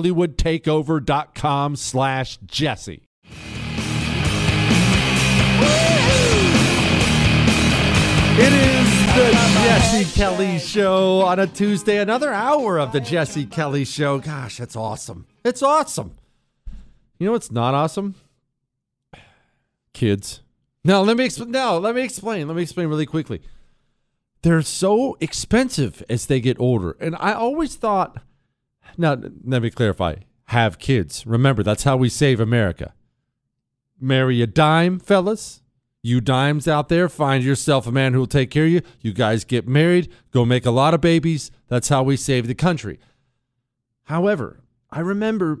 hollywoodtakeover.com slash jesse It is the Jesse Kelly Show on a Tuesday. Another hour of the Jesse Kelly Show. Gosh, that's awesome. It's awesome. You know what's not awesome? Kids. No, let me exp- no, let me explain. Let me explain really quickly. They're so expensive as they get older. And I always thought now let me clarify. Have kids. Remember, that's how we save America. Marry a dime, fellas. You dimes out there, find yourself a man who will take care of you. You guys get married, go make a lot of babies. That's how we save the country. However, I remember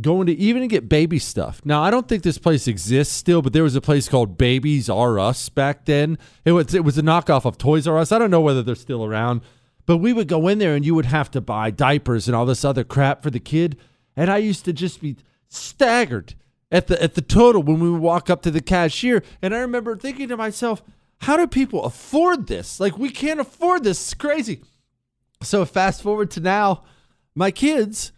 going to even get baby stuff. Now, I don't think this place exists still, but there was a place called Babies R Us back then. It was it was a knockoff of Toys R Us. I don't know whether they're still around, but we would go in there and you would have to buy diapers and all this other crap for the kid, and I used to just be staggered at the at the total when we would walk up to the cashier. And I remember thinking to myself, how do people afford this? Like we can't afford this. It's crazy. So fast forward to now, my kids,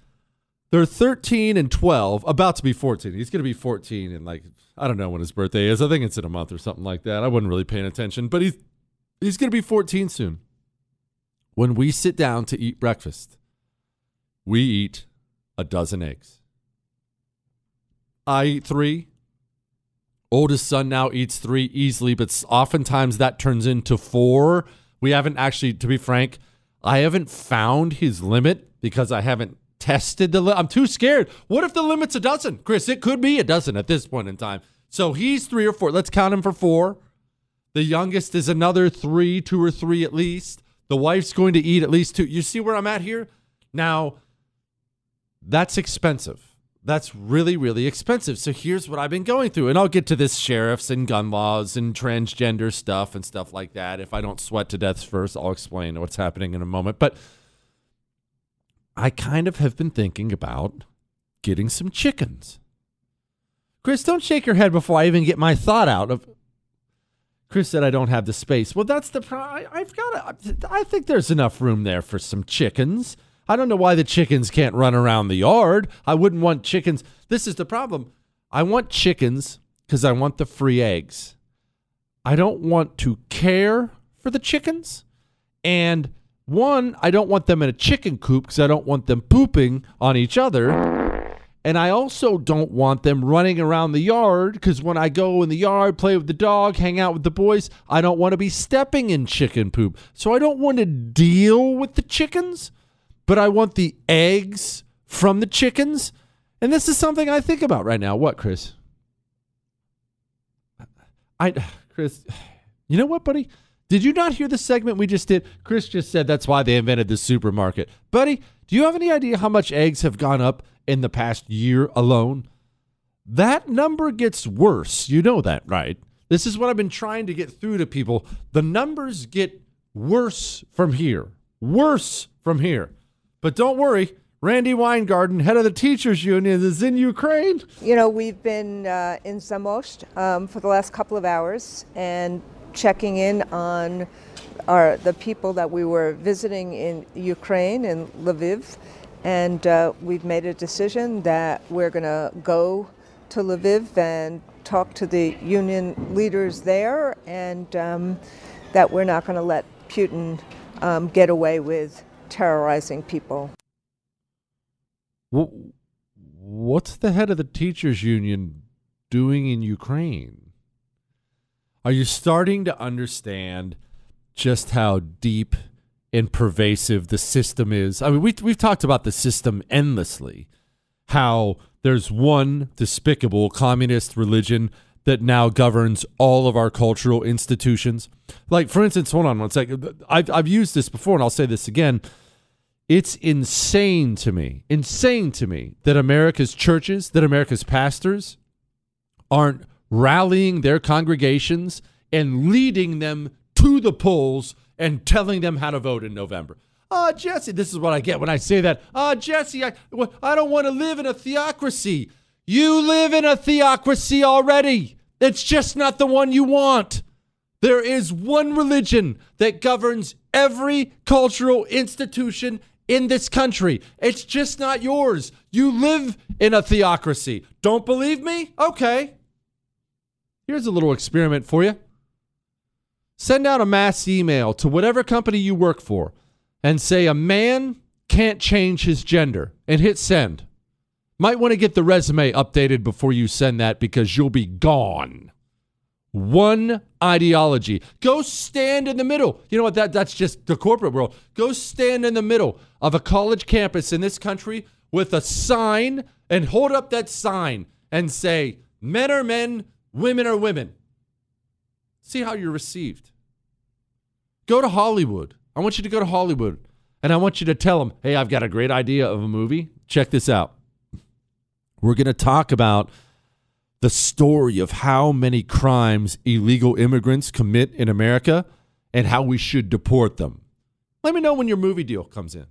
they're 13 and 12, about to be 14. He's going to be 14 and like I don't know when his birthday is. I think it's in a month or something like that. I wasn't really paying attention, but he's he's going to be 14 soon. When we sit down to eat breakfast, we eat a dozen eggs. I eat three. Oldest son now eats three easily, but oftentimes that turns into four. We haven't actually, to be frank, I haven't found his limit because I haven't tested the limit. I'm too scared. What if the limit's a dozen? Chris, it could be a dozen at this point in time. So he's three or four. Let's count him for four. The youngest is another three, two or three at least. The wife's going to eat at least two. You see where I'm at here? Now, that's expensive That's really, really expensive. So here's what I've been going through. And I'll get to this sheriffs and gun laws and transgender stuff and stuff like that. If I don't sweat to death first, I'll explain what's happening in a moment. But I kind of have been thinking about getting some chickens. Chris, don't shake your head before I even get my thought out of. Chris said I don't have the space. Well, that's the problem. I've got. I think there's enough room there for some chickens. I don't know why the chickens can't run around the yard. I wouldn't want chickens. This is the problem. I want chickens because I want the free eggs. I don't want to care for the chickens. And one, I don't want them in a chicken coop because I don't want them pooping on each other. And I also don't want them running around the yard because when I go in the yard, play with the dog, hang out with the boys, I don't want to be stepping in chicken poop. So I don't want to deal with the chickens but I want the eggs from the chickens. And this is something I think about right now. What, Chris? I, Chris, you know what, buddy? Did you not hear the segment we just did? Chris just said that's why they invented the supermarket. Buddy, do you have any idea how much eggs have gone up in the past year alone? That number gets worse. You know that, right? This is what I've been trying to get through to people. The numbers get worse from here. Worse from here. But don't worry, Randi Weingarten, head of the teachers union, is in Ukraine. You know, we've been uh, in Zamość um, for the last couple of hours and checking in on our, the people that we were visiting in Ukraine in Lviv. And uh, we've made a decision that we're going to go to Lviv and talk to the union leaders there, and um, that we're not going to let Putin um, get away with terrorizing people. what's the head of the teachers union doing in Ukraine? Are you starting to understand just how deep and pervasive the system is? I mean, we, we've talked about the system endlessly, how there's one despicable communist religion that now governs all of our cultural institutions. Like, for instance, hold on one second. I've, I've used this before, and I'll say this again. It's insane to me, insane to me that America's churches, that America's pastors aren't rallying their congregations and leading them to the polls and telling them how to vote in November. Ah, Jesse, this is what I get when I say that. Ah, Jesse, I, I don't want to live in a theocracy. You live in a theocracy already. It's just not the one you want. There is one religion that governs every cultural institution in this country. It's just not yours. You live in a theocracy. Don't believe me? Okay. Here's a little experiment for you. Send out a mass email to whatever company you work for and say a man can't change his gender and hit send. Might want to get the resume updated before you send that because you'll be gone one ideology. Go stand in the middle. You know what? That, that's just the corporate world. Go stand in the middle of a college campus in this country with a sign and hold up that sign and say, men are men, women are women. See how you're received. Go to Hollywood. I want you to go to Hollywood and I want you to tell them, hey, I've got a great idea of a movie. Check this out. We're going to talk about the story of how many crimes illegal immigrants commit in America and how we should deport them. Let me know when your movie deal comes in.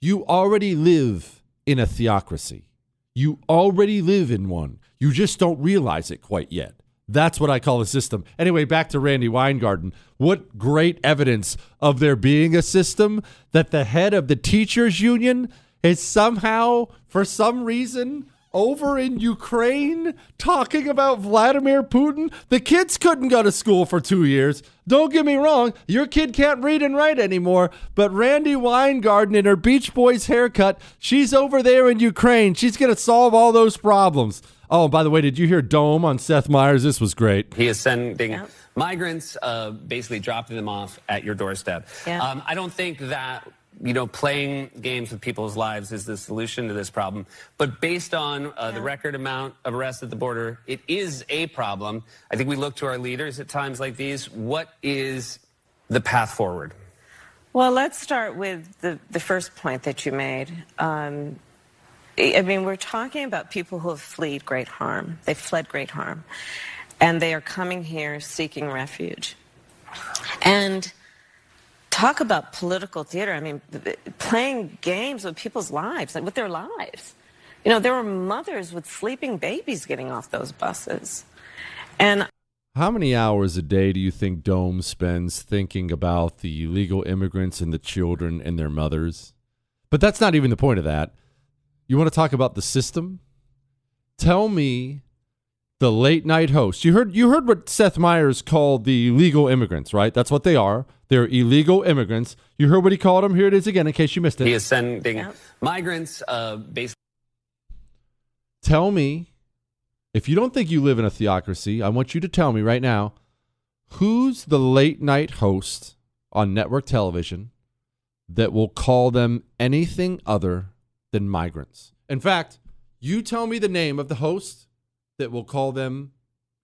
You already live in a theocracy. You already live in one. You just don't realize it quite yet. That's what I call a system. Anyway, back to Randi Weingarten. What great evidence of there being a system that the head of the teachers union is somehow, for some reason, over in Ukraine talking about Vladimir Putin. The kids couldn't go to school for two years. Don't get me wrong, your kid can't read and write anymore, but Randi Weingarten in her Beach Boys haircut, she's over there in Ukraine. She's going to solve all those problems. Oh, by the way, did you hear Dome on Seth Meyers? This was great. He is sending migrants, uh, basically dropping them off at your doorstep. Yeah. Um, I don't think that you know, playing games with people's lives is the solution to this problem. But based on uh, yeah. the record amount of arrests at the border, it is a problem. I think we look to our leaders at times like these. What is the path forward? Well, let's start with the, the first point that you made. Um, I mean, we're talking about people who have fled great harm. They've fled great harm. And they are coming here seeking refuge. And talk about political theater. I mean, playing games with people's lives, like with their lives. You know, there were mothers with sleeping babies getting off those buses. And how many hours a day do you think Dome spends thinking about the illegal immigrants and the children and their mothers? But that's not even the point of that. You want to talk about the system? Tell me the late night host. You heard you heard what Seth Meyers called the illegal immigrants, right? That's what they are. They're illegal immigrants. You heard what he called them. Here it is again, in case you missed it. He is sending yeah. migrants, uh, basically. Tell me, if you don't think you live in a theocracy, I want you to tell me right now who's the late night host on network television that will call them anything other than migrants. In fact, you tell me the name of the host that will call them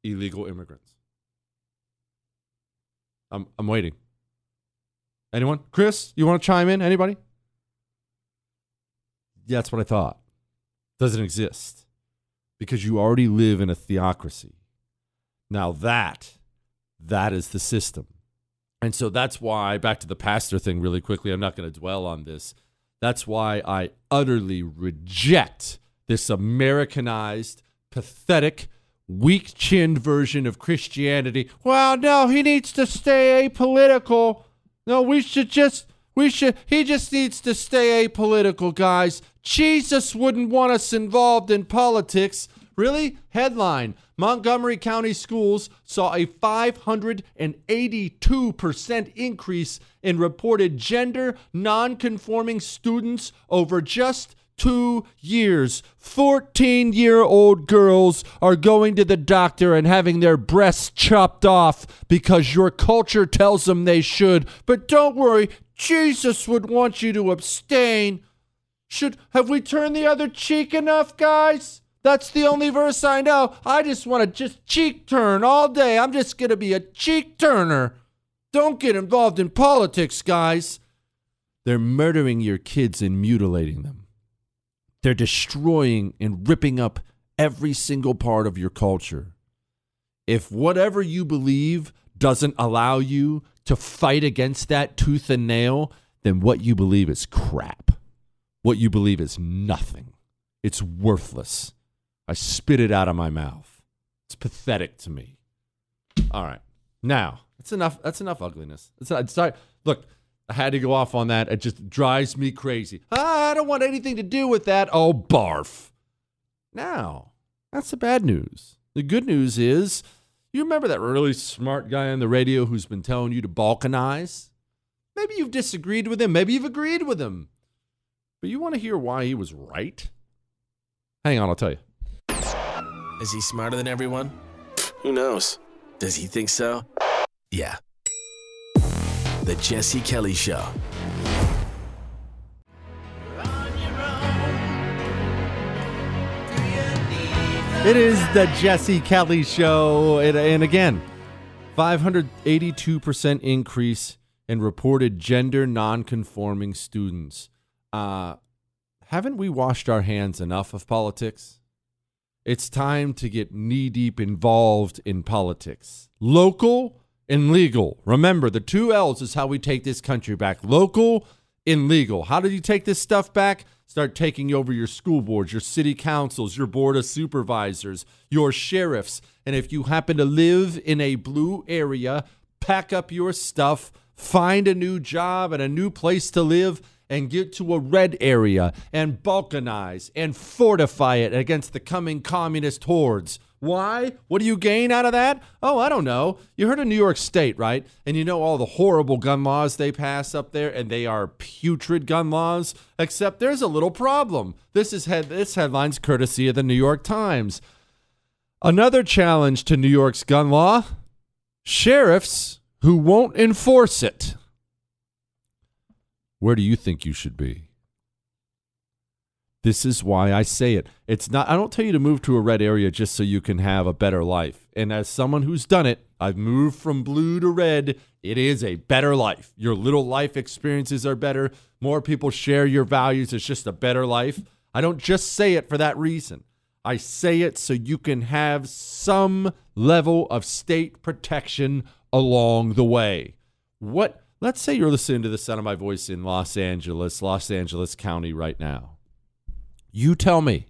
illegal immigrants. I'm I'm waiting. Anyone? Chris, you want to chime in? Anybody? Yeah, that's what I thought. Doesn't exist because you already live in a theocracy. Now that that is the system. And so that's why back to the pastor thing really quickly. I'm not going to dwell on this. That's why I utterly reject this Americanized, pathetic, weak chinned version of Christianity. Well, no, he needs to stay apolitical. No, we should just, we should, he just needs to stay apolitical, guys. Jesus wouldn't want us involved in politics. Really? Headline Montgomery County schools saw a 582% increase in reported gender nonconforming students over just two years. 14 year old girls are going to the doctor and having their breasts chopped off because your culture tells them they should. But don't worry, Jesus would want you to abstain. Should have we turned the other cheek enough, guys? That's the only verse I know. I just want to just cheek turn all day. I'm just going to be a cheek turner. Don't get involved in politics, guys. They're murdering your kids and mutilating them. They're destroying and ripping up every single part of your culture. If whatever you believe doesn't allow you to fight against that tooth and nail, then what you believe is crap. What you believe is nothing. It's worthless. I spit it out of my mouth. It's pathetic to me. All right. Now, that's enough. That's enough ugliness. It's, sorry. Look, I had to go off on that. It just drives me crazy. Ah, I don't want anything to do with that. Oh, barf. Now, that's the bad news. The good news is, you remember that really smart guy on the radio who's been telling you to balkanize? Maybe you've disagreed with him. Maybe you've agreed with him. But you want to hear why he was right? Hang on, I'll tell you. Is he smarter than everyone? Who knows? Does he think so? Yeah. The Jesse Kelly Show. It is the Jesse Kelly Show. And, and again, 582% increase in reported gender nonconforming students. Uh, haven't we washed our hands enough of politics? It's time to get knee deep involved in politics. Local and legal. Remember, the two L's is how we take this country back local and legal. How do you take this stuff back? Start taking over your school boards, your city councils, your board of supervisors, your sheriffs. And if you happen to live in a blue area, pack up your stuff, find a new job and a new place to live, and get to a red area and balkanize and fortify it against the coming communist hordes. Why? What do you gain out of that? Oh, I don't know. You heard of New York State, right? And you know all the horrible gun laws they pass up there, and they are putrid gun laws. Except there's a little problem. This is head this headline's courtesy of the New York Times. Another challenge to New York's gun law: sheriffs who won't enforce it. Where do you think you should be? This is why I say it. It's not I don't tell you to move to a red area just so you can have a better life. And as someone who's done it, I've moved from blue to red. It is a better life. Your little life experiences are better. More people share your values. It's just a better life. I don't just say it for that reason. I say it so you can have some level of state protection along the way. What let's say you're listening to the sound of my voice in Los Angeles, Los Angeles County right now. You tell me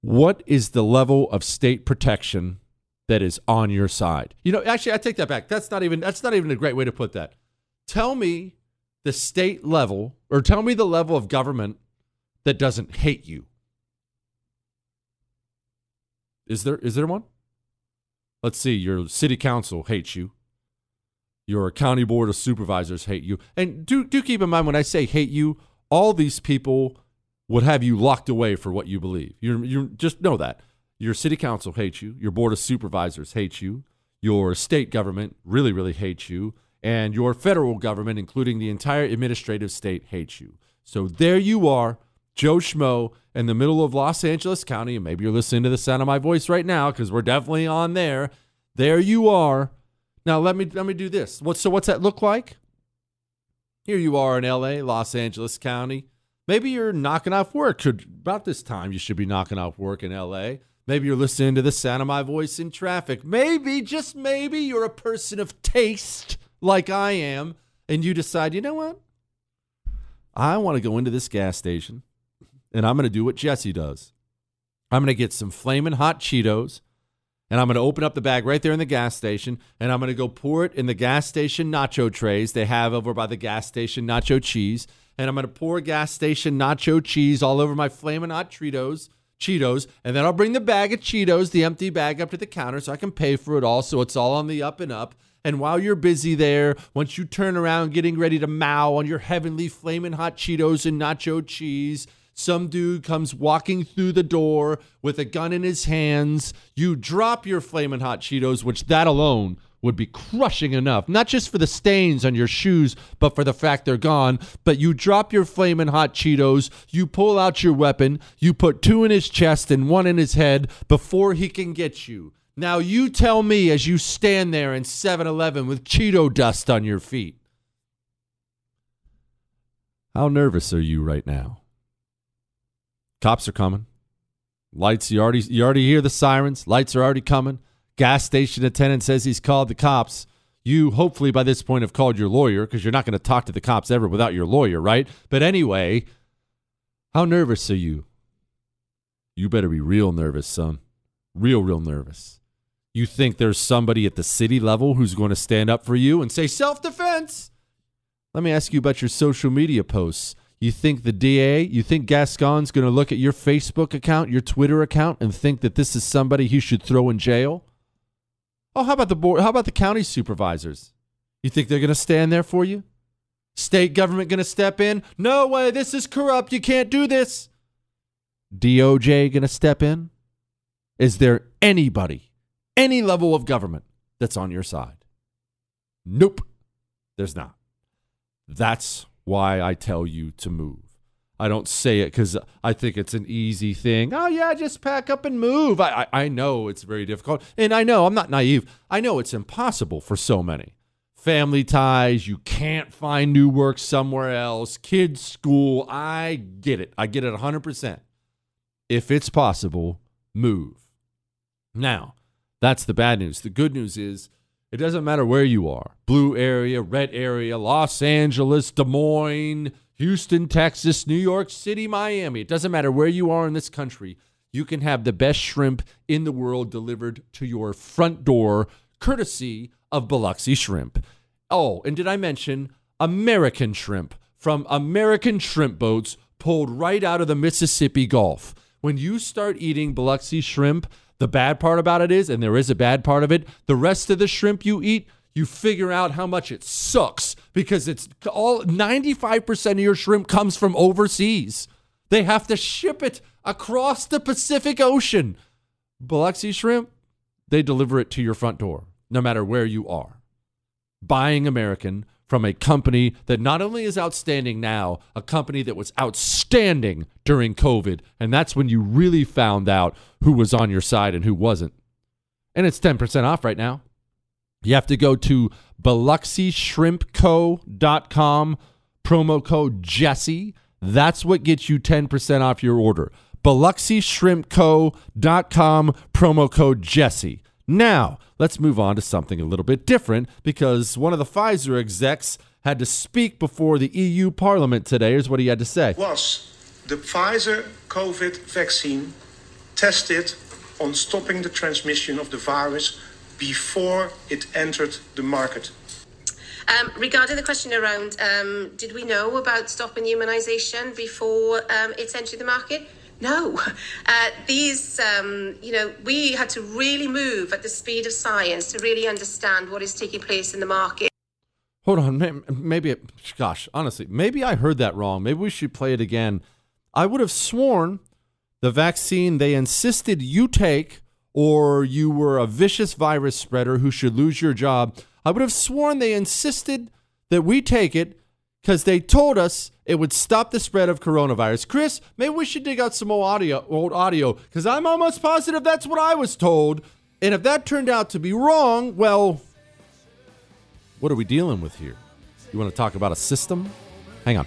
what is the level of state protection that is on your side? You know, actually I take that back. That's not even that's not even a great way to put that. Tell me the state level or tell me the level of government that doesn't hate you. Is there is there one? Let's see, your city council hates you. Your county board of supervisors hate you. And do do keep in mind when I say hate you, all these people would have you locked away for what you believe. You you just know that. Your city council hates you, your board of supervisors hates you, your state government really really hates you, and your federal government including the entire administrative state hates you. So there you are Joe Schmo in the middle of Los Angeles County, and maybe you're listening to the sound of my voice right now because we're definitely on there. There you are. Now let me let me do this. What so what's that look like? Here you are in LA, Los Angeles County. Maybe you're knocking off work. About this time you should be knocking off work in LA. Maybe you're listening to the sound of my voice in traffic. Maybe, just maybe, you're a person of taste like I am, and you decide, you know what? I want to go into this gas station and I'm going to do what Jesse does. I'm going to get some flaming hot Cheetos and I'm going to open up the bag right there in the gas station and I'm going to go pour it in the gas station nacho trays they have over by the gas station nacho cheese. And I'm going to pour gas station nacho cheese all over my flaming hot Cheetos. Cheetos, and then I'll bring the bag of Cheetos, the empty bag, up to the counter so I can pay for it all. So it's all on the up and up. And while you're busy there, once you turn around getting ready to mow on your heavenly flaming hot Cheetos and nacho cheese, some dude comes walking through the door with a gun in his hands. You drop your flaming hot Cheetos, which that alone would be crushing enough, not just for the stains on your shoes, but for the fact they're gone. But you drop your flaming hot Cheetos, you pull out your weapon, you put two in his chest and one in his head before he can get you. Now you tell me as you stand there in 7 Eleven with Cheeto dust on your feet. How nervous are you right now? Cops are coming. Lights, you already you already hear the sirens. Lights are already coming. Gas station attendant says he's called the cops. You hopefully by this point have called your lawyer because you're not going to talk to the cops ever without your lawyer, right? But anyway, how nervous are you? You better be real nervous, son. Real, real nervous. You think there's somebody at the city level who's going to stand up for you and say self defense? Let me ask you about your social media posts. You think the DA, you think Gascon's going to look at your Facebook account, your Twitter account, and think that this is somebody he should throw in jail? Oh, how about the board? How about the county supervisors? You think they're going to stand there for you? State government going to step in? No way, this is corrupt. You can't do this. DOJ going to step in? Is there anybody, any level of government that's on your side? Nope, there's not. That's why I tell you to move. I don't say it because I think it's an easy thing. Oh, yeah, just pack up and move. I, I, I, know it's very difficult. And I know I'm not naive. I know it's impossible for so many. Family ties, you can't find new work somewhere else, kids' school. I get it. I get it 100%. If it's possible, move. Now, that's the bad news. The good news is it doesn't matter where you are blue area, red area, Los Angeles, Des Moines, Houston, Texas, New York City, Miami. It doesn't matter where you are in this country. You can have the best shrimp in the world delivered to your front door, courtesy of Biloxi Shrimp. Oh, and did I mention American shrimp from American shrimp boats pulled right out of the Mississippi Gulf? When you start eating Biloxi shrimp, the bad part about it is, and there is a bad part of it, the rest of the shrimp you eat, you figure out how much it sucks because it's all 95% of your shrimp comes from overseas. They have to ship it across the Pacific Ocean. Biloxi shrimp, they deliver it to your front door, no matter where you are. Buying American from a company that not only is outstanding now, a company that was outstanding during COVID. And that's when you really found out who was on your side and who wasn't. And it's 10% off right now. You have to go to biloxishrimpco.com, promo code Jesse. That's what gets you 10% off your order. BiloxiShrimpCo.com, promo code Jesse. Now, let's move on to something a little bit different because one of the Pfizer execs had to speak before the EU Parliament today. Here's what he had to say. Was the Pfizer COVID vaccine tested on stopping the transmission of the virus before it entered the market? Um, regarding the question around um, did we know about stopping immunisation before um, it entered the market? No. Uh, these, um, you know, we had to really move at the speed of science to really understand what is taking place in the market. Hold on, maybe, gosh, honestly, maybe I heard that wrong. Maybe we should play it again. I would have sworn the vaccine they insisted you take or you were a vicious virus spreader who should lose your job. I would have sworn they insisted that we take it because they told us it would stop the spread of coronavirus. Chris, maybe we should dig out some old audio, old audio, because I'm almost positive that's what I was told. And if that turned out to be wrong, well, what are we dealing with here? You want to talk about a system? Hang on.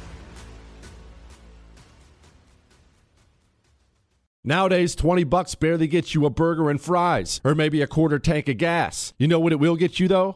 Nowadays, 20 bucks barely gets you a burger and fries, or maybe a quarter tank of gas. You know what it will get you though?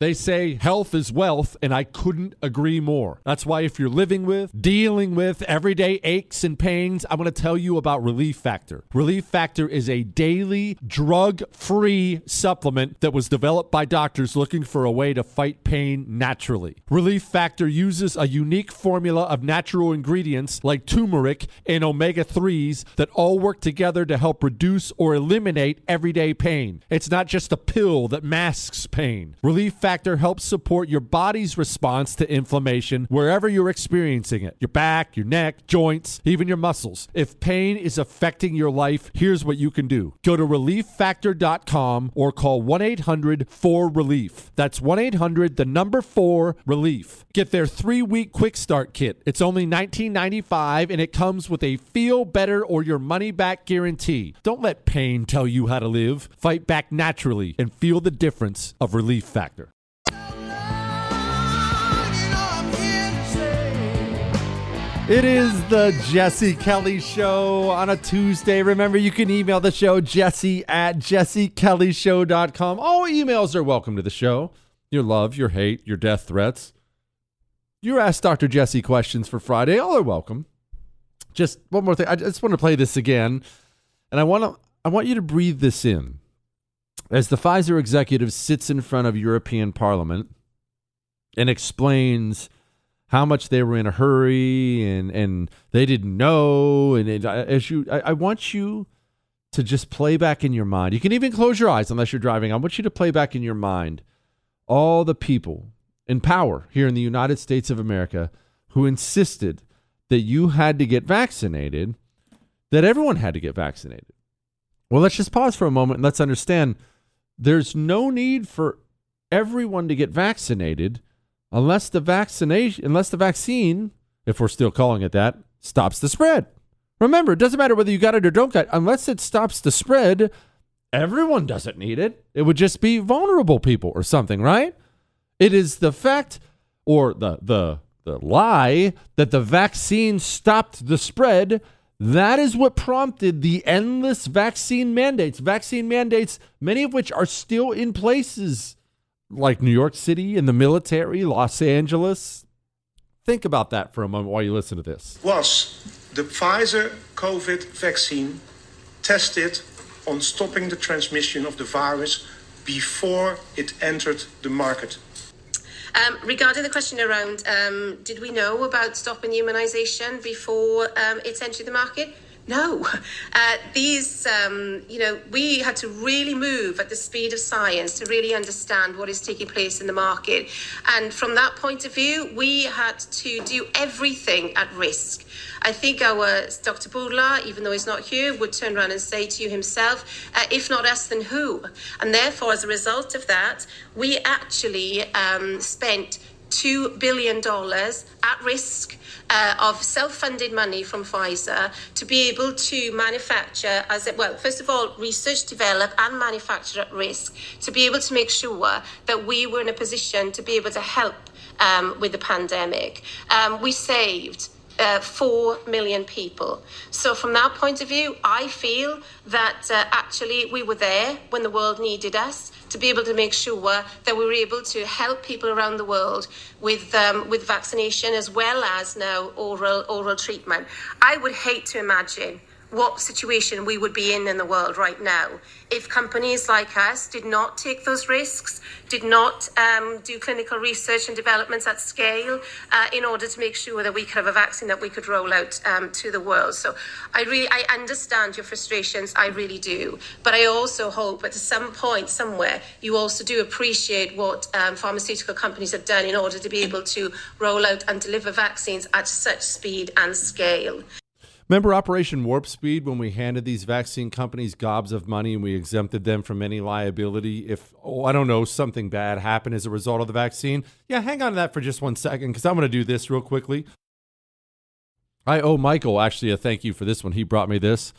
They say health is wealth, and I couldn't agree more. That's why, if you're living with, dealing with everyday aches and pains, I'm going to tell you about Relief Factor. Relief Factor is a daily drug free supplement that was developed by doctors looking for a way to fight pain naturally. Relief Factor uses a unique formula of natural ingredients like turmeric and omega 3s that all work together to help reduce or eliminate everyday pain. It's not just a pill that masks pain. Relief Factor helps support your body's response to inflammation wherever you're experiencing it your back, your neck, joints, even your muscles. If pain is affecting your life, here's what you can do go to relieffactor.com or call 1 800 4 Relief. That's 1 800 the number 4 Relief. Get their three week quick start kit. It's only $19.95 and it comes with a feel better or your money back guarantee. Don't let pain tell you how to live. Fight back naturally and feel the difference of Relief Factor. It is the Jesse Kelly Show on a Tuesday. Remember, you can email the show, jesse at jessekellyshow.com. All emails are welcome to the show. Your love, your hate, your death threats. You ask Dr. Jesse questions for Friday. All are welcome. Just one more thing. I just want to play this again. And I want to I want you to breathe this in. As the Pfizer executive sits in front of European Parliament and explains how much they were in a hurry and and they didn't know. And it, as you I, I, want you to just play back in your mind. You can even close your eyes unless you're driving. I want you to play back in your mind all the people in power here in the united states of america who insisted that you had to get vaccinated that everyone had to get vaccinated. Well let's just pause for a moment and let's understand there's no need for everyone to get vaccinated unless the vaccination, unless the vaccine, if we're still calling it that, stops the spread. Remember, it doesn't matter whether you got it or don't get it. Unless it stops the spread, everyone doesn't need it. It would just be vulnerable people or something, right? It is the fact or the the the lie that the vaccine stopped the spread. That is what prompted the endless vaccine mandates. Vaccine mandates, many of which are still in places like New York City and the military, Los Angeles. Think about that for a moment while you listen to this. Was the Pfizer COVID vaccine tested on stopping the transmission of the virus before it entered the market? Um, regarding the question around um, did we know about stopping immunisation before um, it entered the market? No, uh, these, um, you know, we had to really move at the speed of science to really understand what is taking place in the market. And from that point of view, we had to do everything at risk. I think our Dr. Bourla, even though he's not here, would turn around and say to you himself, uh, if not us, then who? And therefore, as a result of that, we actually um, spent $2 billion at risk uh, of self-funded money from Pfizer to be able to manufacture as it well first of all research develop and manufacture at risk to be able to make sure that we were in a position to be able to help um, with the pandemic um, we saved uh, 4 million people. So, from that point of view, I feel that uh, actually we were there when the world needed us to be able to make sure that we were able to help people around the world with, um, with vaccination as well as now oral, oral treatment. I would hate to imagine what situation we would be in in the world right now if companies like us did not take those risks, did not um, do clinical research and developments at scale uh, in order to make sure that we could have a vaccine that we could roll out um, to the world. So I really I understand your frustrations, I really do, but I also hope at some point somewhere you also do appreciate what um, pharmaceutical companies have done in order to be able to roll out and deliver vaccines at such speed and scale. Remember Operation Warp Speed when we handed these vaccine companies gobs of money and we exempted them from any liability if, oh, I don't know, something bad happened as a result of the vaccine? Yeah, hang on to that for just one second because I'm going to do this real quickly. I owe Michael actually a thank you for this one. He brought me this.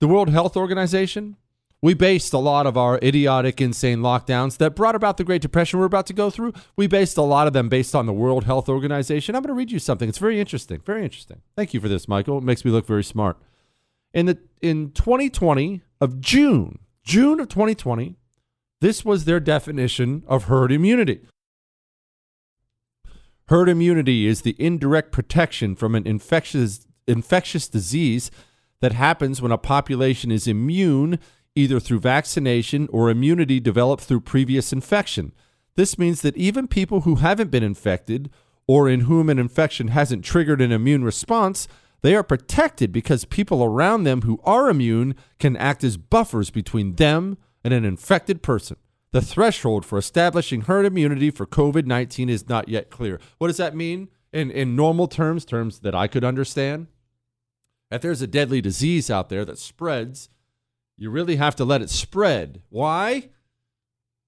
The World Health Organization we based a lot of our idiotic, insane lockdowns that brought about the Great Depression we're about to go through. We based a lot of them based on the World Health Organization. I'm going to read you something. It's very interesting. Very interesting. Thank you for this, Michael. It makes me look very smart. In the in 2020 of June, June of 2020, This was their definition of herd immunity. Herd immunity is the indirect protection from an infectious, infectious disease that happens when a population is immune either through vaccination or immunity developed through previous infection. This means that even people who haven't been infected or in whom an infection hasn't triggered an immune response, they are protected because people around them who are immune can act as buffers between them and an infected person. The threshold for establishing herd immunity for COVID 19 is not yet clear. What does that mean in, in normal terms, terms that I could understand? If there's a deadly disease out there that spreads, you really have to let it spread. Why?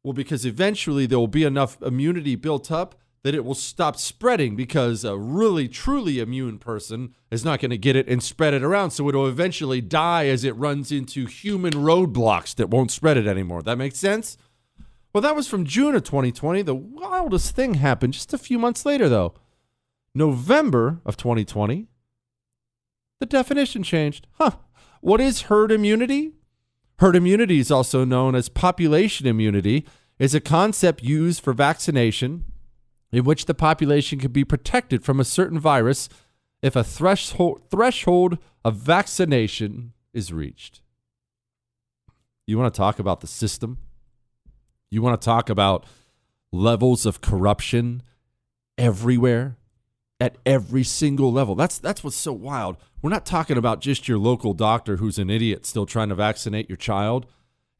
Well, because eventually there will be enough immunity built up that it will stop spreading because a really truly immune person is not going to get it and spread it around. So it'll eventually die as it runs into human roadblocks that won't spread it anymore. That makes sense? Well, that was from June of 2020. The wildest thing happened just a few months later, though. November of 2020, the definition changed. Huh. What is herd immunity? Herd immunity is also known as population immunity, is a concept used for vaccination in which the population can be protected from a certain virus if a threshold, threshold of vaccination is reached. You want to talk about the system? You want to talk about levels of corruption everywhere? At every single level. That's that's what's so wild. We're not talking about just your local doctor who's an idiot still trying to vaccinate your child.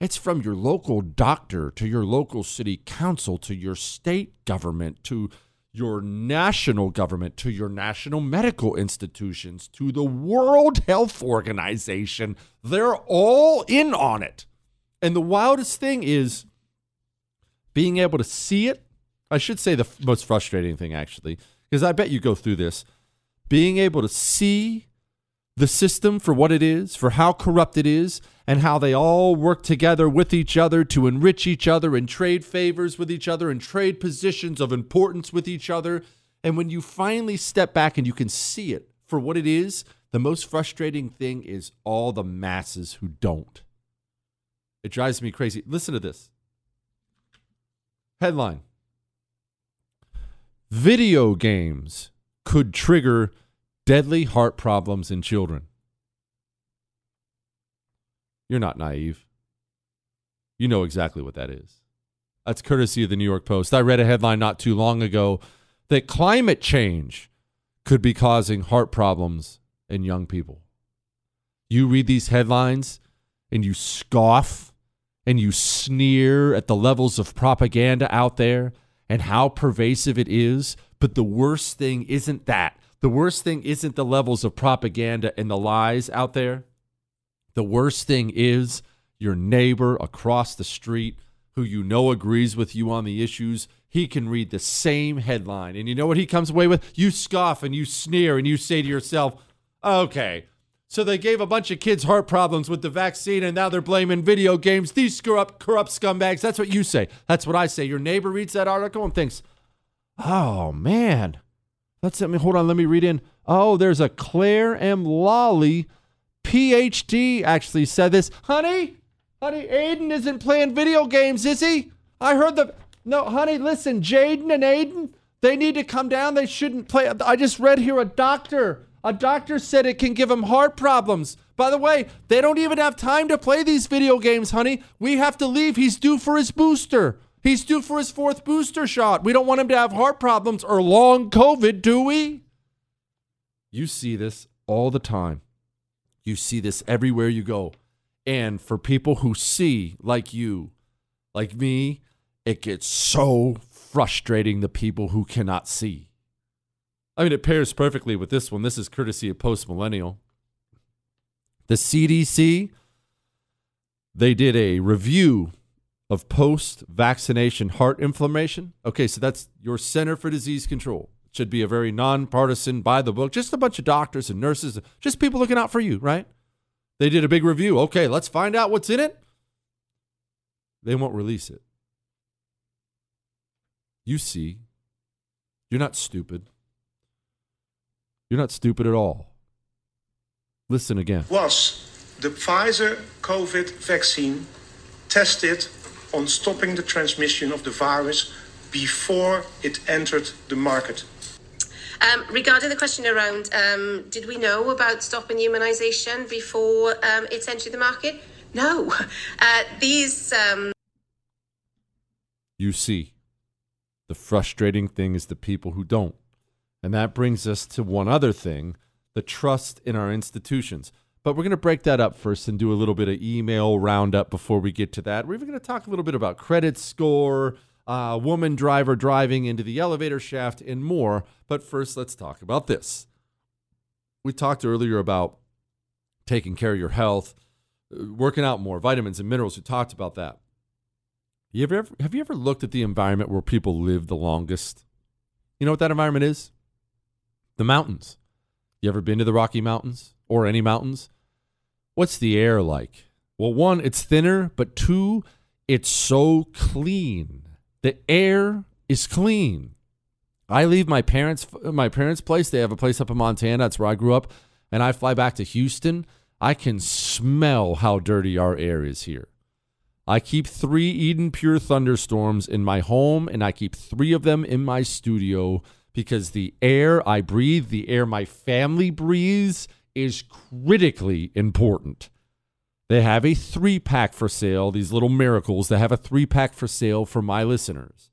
It's from your local doctor to your local city council to your state government to your national government to your national medical institutions to the World Health Organization. They're all in on it. And the wildest thing is being able to see it. I should say the most frustrating thing, actually, because I bet you go through this. Being able to see the system for what it is, for how corrupt it is, and how they all work together with each other to enrich each other and trade favors with each other and trade positions of importance with each other. And when you finally step back and you can see it for what it is, the most frustrating thing is all the masses who don't. It drives me crazy. Listen to this headline Video games could trigger deadly heart problems in children. You're not naive. You know exactly what that is. That's courtesy of the New York Post. I read a headline not too long ago that climate change could be causing heart problems in young people. You read these headlines and you scoff and you sneer at the levels of propaganda out there and how pervasive it is. But the worst thing isn't that. The worst thing isn't the levels of propaganda and the lies out there. The worst thing is your neighbor across the street who you know agrees with you on the issues. He can read the same headline. And you know what he comes away with? You scoff and you sneer and you say to yourself, okay, so they gave a bunch of kids heart problems with the vaccine and now they're blaming video games. These screw up, corrupt scumbags. That's what you say. That's what I say. Your neighbor reads that article and thinks, oh man, let's let me hold on. Let me read in. Oh, there's a Claire M. Lawley, PhD, actually said this. Honey, honey, Aiden isn't playing video games, is he? I heard the. No, honey, listen, Jaden and Aiden, they need to come down. They shouldn't play. I just read here a doctor. A doctor said it can give him heart problems. By the way, they don't even have time to play these video games, honey. We have to leave. He's due for his booster. He's due for his fourth booster shot. We don't want him to have heart problems or long COVID, do we? You see this all the time. You see this everywhere you go. And for people who see, like you, like me, it gets so frustrating the people who cannot see. I mean, it pairs perfectly with this one. This is courtesy of Post Millennial. The CDC, they did a review of post vaccination heart inflammation. Okay, so that's your Center for Disease Control. It should be a very nonpartisan, by the book, just a bunch of doctors and nurses, just people looking out for you, right? They did a big review. Okay, let's find out what's in it. They won't release it. You see, you're not stupid. You're not stupid at all. Listen again. Was the Pfizer COVID vaccine tested on stopping the transmission of the virus before it entered the market. Um, regarding the question around, um, did we know about stopping immunisation before um, it entered the market? No. Uh, these. Um... You see, the frustrating thing is the people who don't. And that brings us to one other thing the trust in our institutions. But we're going to break that up first and do a little bit of email roundup before we get to that. We're even going to talk a little bit about credit score, uh, woman driver driving into the elevator shaft, and more. But first, let's talk about this. We talked earlier about taking care of your health, working out more, vitamins and minerals. We talked about that. You ever, have you ever looked at the environment where people live the longest? You know what that environment is? The mountains. You ever been to the Rocky Mountains or any mountains? What's the air like? Well, one, it's thinner, but two, it's so clean. The air is clean. I leave my parents my parents' place. They have a place up in Montana. That's where I grew up, and I fly back to Houston. I can smell how dirty our air is here. I keep three Eden Pure thunderstorms in my home, and I keep three of them in my studio because the air I breathe, the air my family breathes, is critically important. They have a three pack for sale, these little miracles. They have a three pack for sale for my listeners.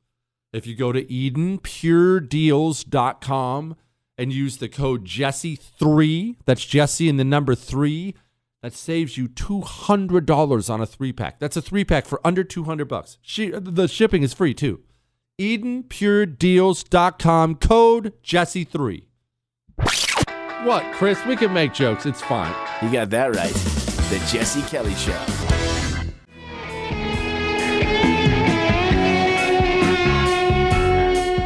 If you go to EdenPureDeals.com and use the code Jesse3, that's Jesse and the number three, that saves you $200 on a three pack. That's a three pack for under 200 bucks. She, the shipping is free too. EdenPureDeals.com, code Jesse3. What, Chris? We can make jokes. It's fine. You got that right. The Jesse Kelly Show.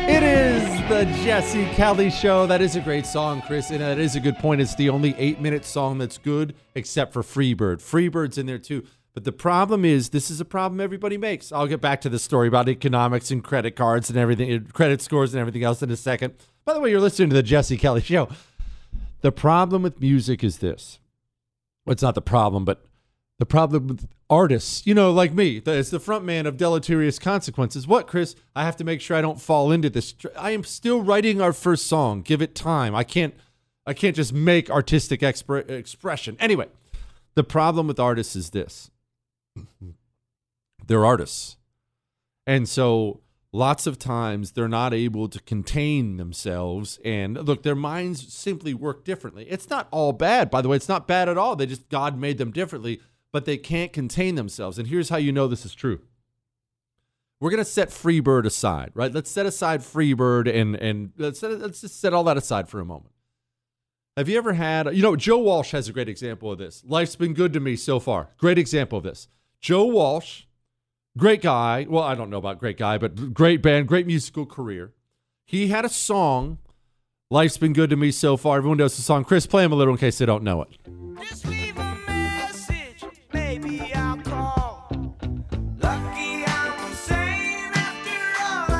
It is the Jesse Kelly Show. That is a great song, Chris, and that is a good point. It's the only eight-minute song that's good, except for Freebird. Freebird's in there too. But the problem is, this is a problem everybody makes. I'll get back to the story about economics and credit cards and everything, uh, credit scores and everything else in a second. By the way, you're listening to the Jesse Kelly Show. The problem with music is this. Well, it's not the problem, but the problem with artists, you know, like me, as the front man of Deleterious Consequences. What, Chris? I have to make sure I don't fall into this. I am still writing our first song. Give it time. I can't. I can't just make artistic expre- expression. Anyway, the problem with artists is this: they're artists, and so lots of times they're not able to contain themselves and look their minds simply work differently it's not all bad by the way it's not bad at all they just god made them differently but they can't contain themselves. And here's how you know this is true. We're going to set Freebird aside, right? Let's set aside Freebird and and let's let's just set all that aside for a moment. Have you ever had, you know, Joe Walsh has a great example of this. Life's been good to me so far. Great example of this. Joe Walsh, great guy. Well, I don't know about great guy, but great band, great musical career. He had a song, Life's Been Good to Me So Far. Everyone knows the song. Chris, play him a little in case they don't know it.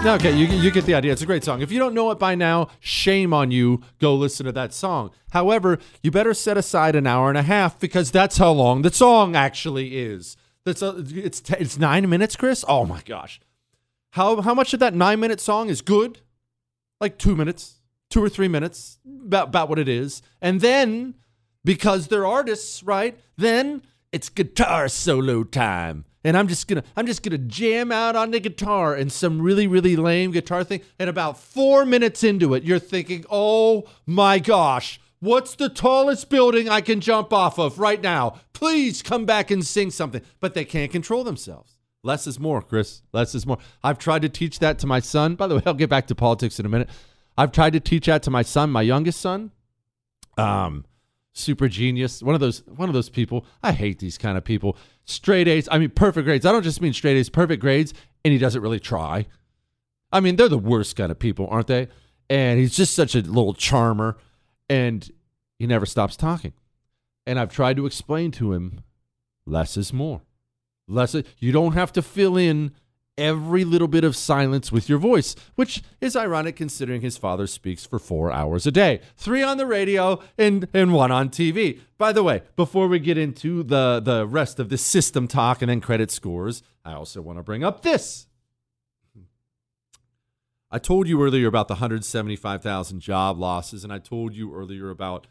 Okay, you, you get the idea. It's a great song. If you don't know it by now, shame on you. Go listen to that song. However, you better set aside an hour and a half because that's how long the song actually is. That's a, it's t- it's nine minutes, Chris. Oh my gosh, how how much of that nine minute song is good? Like two minutes, two or three minutes, about about what it is. And then because they're artists, right? Then it's guitar solo time and I'm just gonna I'm just gonna jam out on the guitar and some really really lame guitar thing. And about four minutes into it, you're thinking, "Oh my gosh, what's the tallest building I can jump off of right now? Please come back and sing something." But they can't control themselves. Less is more, Chris. Less is more. I've tried to teach that to my son. By the way, I'll get back to politics in a minute. I've tried to teach that to my son, my youngest son. Um, super genius. One of those one of those people. I hate these kind of people. Straight A's. I mean perfect grades. I don't just mean straight A's, perfect grades, and he doesn't really try. I mean, they're the worst kind of people, aren't they? And he's just such a little charmer and he never stops talking. And I've tried to explain to him less is more. Less is, you don't have to fill in every little bit of silence with your voice, which is ironic considering his father speaks for four hours a day, three on the radio and, and one on TV. By the way, before we get into the, the rest of the system talk and then credit scores, I also want to bring up this. I told you earlier about the 175,000 job losses, and I told you earlier about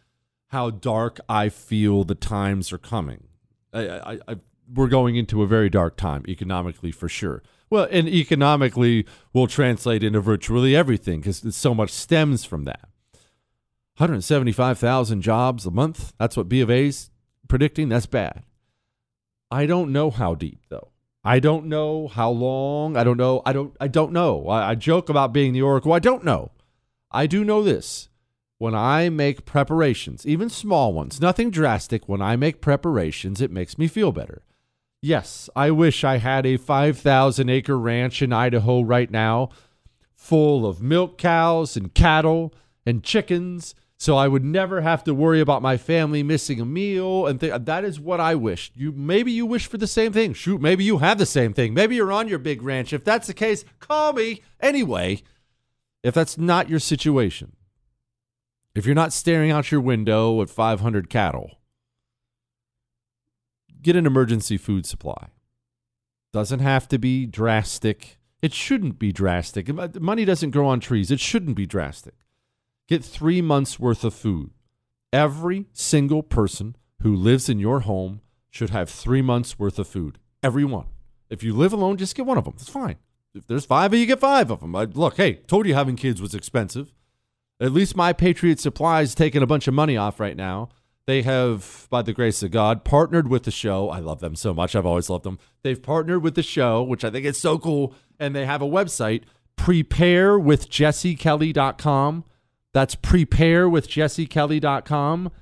how dark I feel the times are coming. I, I, I, we're going into a very dark time economically for sure. Well, and economically will translate into virtually everything because so much stems from that. 175,000 jobs a month. That's what B of A's predicting. That's bad. I don't know how deep though. I don't know how long. I don't know. I don't. I don't know. I, I joke about being the oracle. I don't know. I do know this. When I make preparations, even small ones, nothing drastic, when I make preparations, it makes me feel better. Yes, I wish I had a 5,000 acre ranch in Idaho right now full of milk cows and cattle and chickens so I would never have to worry about my family missing a meal and th- that is what I wish. You maybe you wish for the same thing. Shoot, maybe you have the same thing. Maybe you're on your big ranch. If that's the case, call me. Anyway, if that's not your situation, if you're not staring out your window at 500 cattle, get an emergency food supply. Doesn't have to be drastic. It shouldn't be drastic. Money doesn't grow on trees. It shouldn't be drastic. Get three months worth of food. Every single person who lives in your home should have three months worth of food. Everyone. If you live alone, just get one of them. It's fine. If there's five of you, get five of them. I, look, hey, told you having kids was expensive. At least my Patriot Supply is taking a bunch of money off right now. They have, by the grace of God, partnered with the show. I love them so much. I've always loved them. They've partnered with the show, which I think is so cool. And they have a website, preparewithjessekelly.com. That's preparewithjessekelly.com.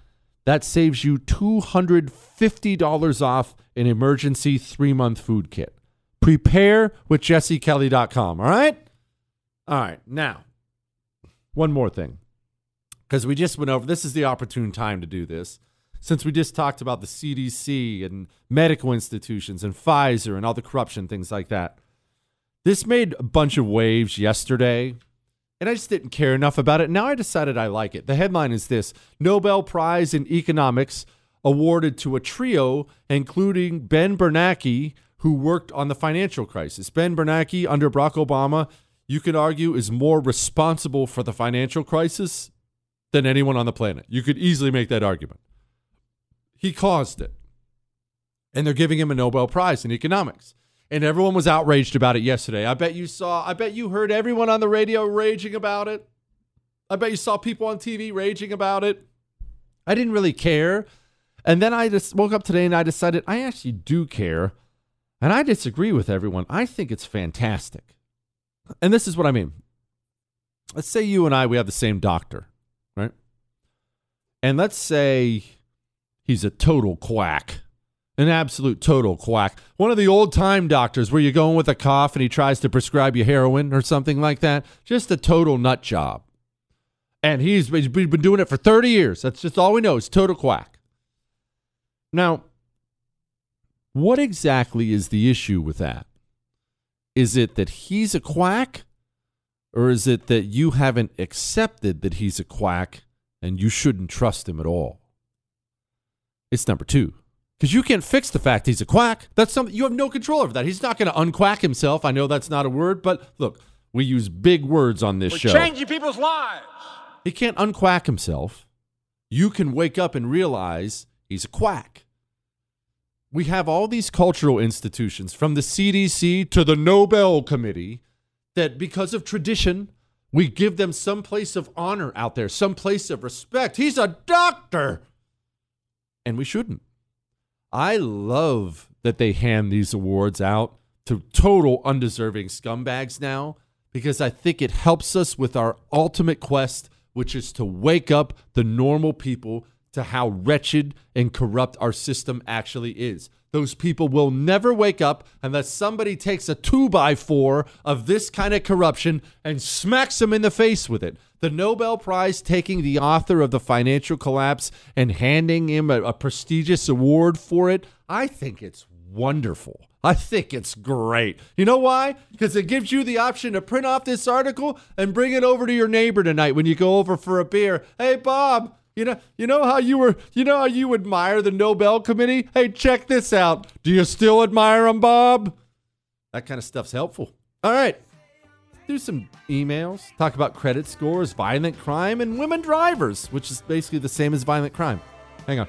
That saves you $250 off an emergency three month food kit. Preparewithjessekelly.com. All right? All right. Now, one more thing because we just went over this is the opportune time to do this since we just talked about the CDC and medical institutions and Pfizer and all the corruption things like that. This made a bunch of waves yesterday and I just didn't care enough about it. Now I decided I like it. The headline is this Nobel Prize in Economics awarded to a trio, including Ben Bernanke, who worked on the financial crisis. Ben Bernanke, under Barack Obama, you could argue is more responsible for the financial crisis than anyone on the planet. You could easily make that argument. He caused it. And they're giving him a Nobel Prize in economics. And everyone was outraged about it yesterday. I bet you saw, I bet you heard everyone on the radio raging about it. I bet you saw people on TV raging about it. I didn't really care. And then I just woke up today and I decided I actually do care. And I disagree with everyone. I think it's fantastic. And this is what I mean. Let's say you and I, we have the same doctor right? And let's say he's a total quack, an absolute total quack. One of the old time doctors where you go in with a cough and he tries to prescribe you heroin or something like that. Just a total nut job. And he's, he's been doing it for 30 years. That's just all we know is total quack. Now, what exactly is the issue with that? Is it that he's a quack or is it that you haven't accepted that he's a quack and you shouldn't trust him at all? It's number two. Because you can't fix the fact he's a quack. That's something you have no control over that. He's not going to unquack himself. I know that's not a word, but look, we use big words on this We're show. Changing people's lives. He can't unquack himself. You can wake up and realize he's a quack. We have all these cultural institutions, from the CDC to the Nobel Committee, that because of tradition, we give them some place of honor out there, some place of respect. He's a doctor. And we shouldn't. I love that they hand these awards out to total undeserving scumbags now because I think it helps us with our ultimate quest, which is to wake up the normal people to how wretched and corrupt our system actually is. Those people will never wake up unless somebody takes a two by four of this kind of corruption and smacks them in the face with it. The Nobel Prize taking the author of the financial collapse and handing him a, a prestigious award for it, I think it's wonderful. I think it's great. You know why? Because it gives you the option to print off this article and bring it over to your neighbor tonight when you go over for a beer. Hey, Bob, you know, you know how you were, you know how you admire the Nobel Committee? Hey, check this out. Do you still admire them, Bob? That kind of stuff's helpful. All right. Do some emails, talk about credit scores, violent crime, and women drivers, which is basically the same as violent crime. Hang on.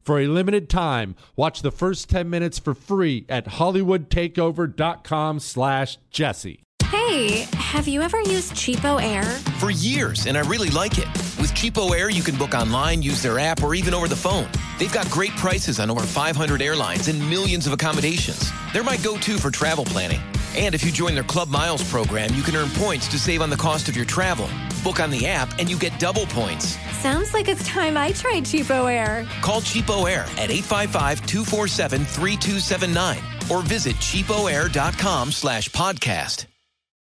For a limited time, watch the first 10 minutes for free at hollywoodtakeover.com slash jesse. Hey, have you ever used Cheapo Air? For years, and I really like it. With Cheapo Air, you can book online, use their app, or even over the phone. They've got great prices on over 500 airlines and millions of accommodations. They're my go-to for travel planning. And if you join their Club Miles program, you can earn points to save on the cost of your travel. Book on the app and you get double points. Sounds like it's time I tried Cheapo Air. Call Cheapo Air at 855-247-3279 or visit cheapoair.com slash podcast.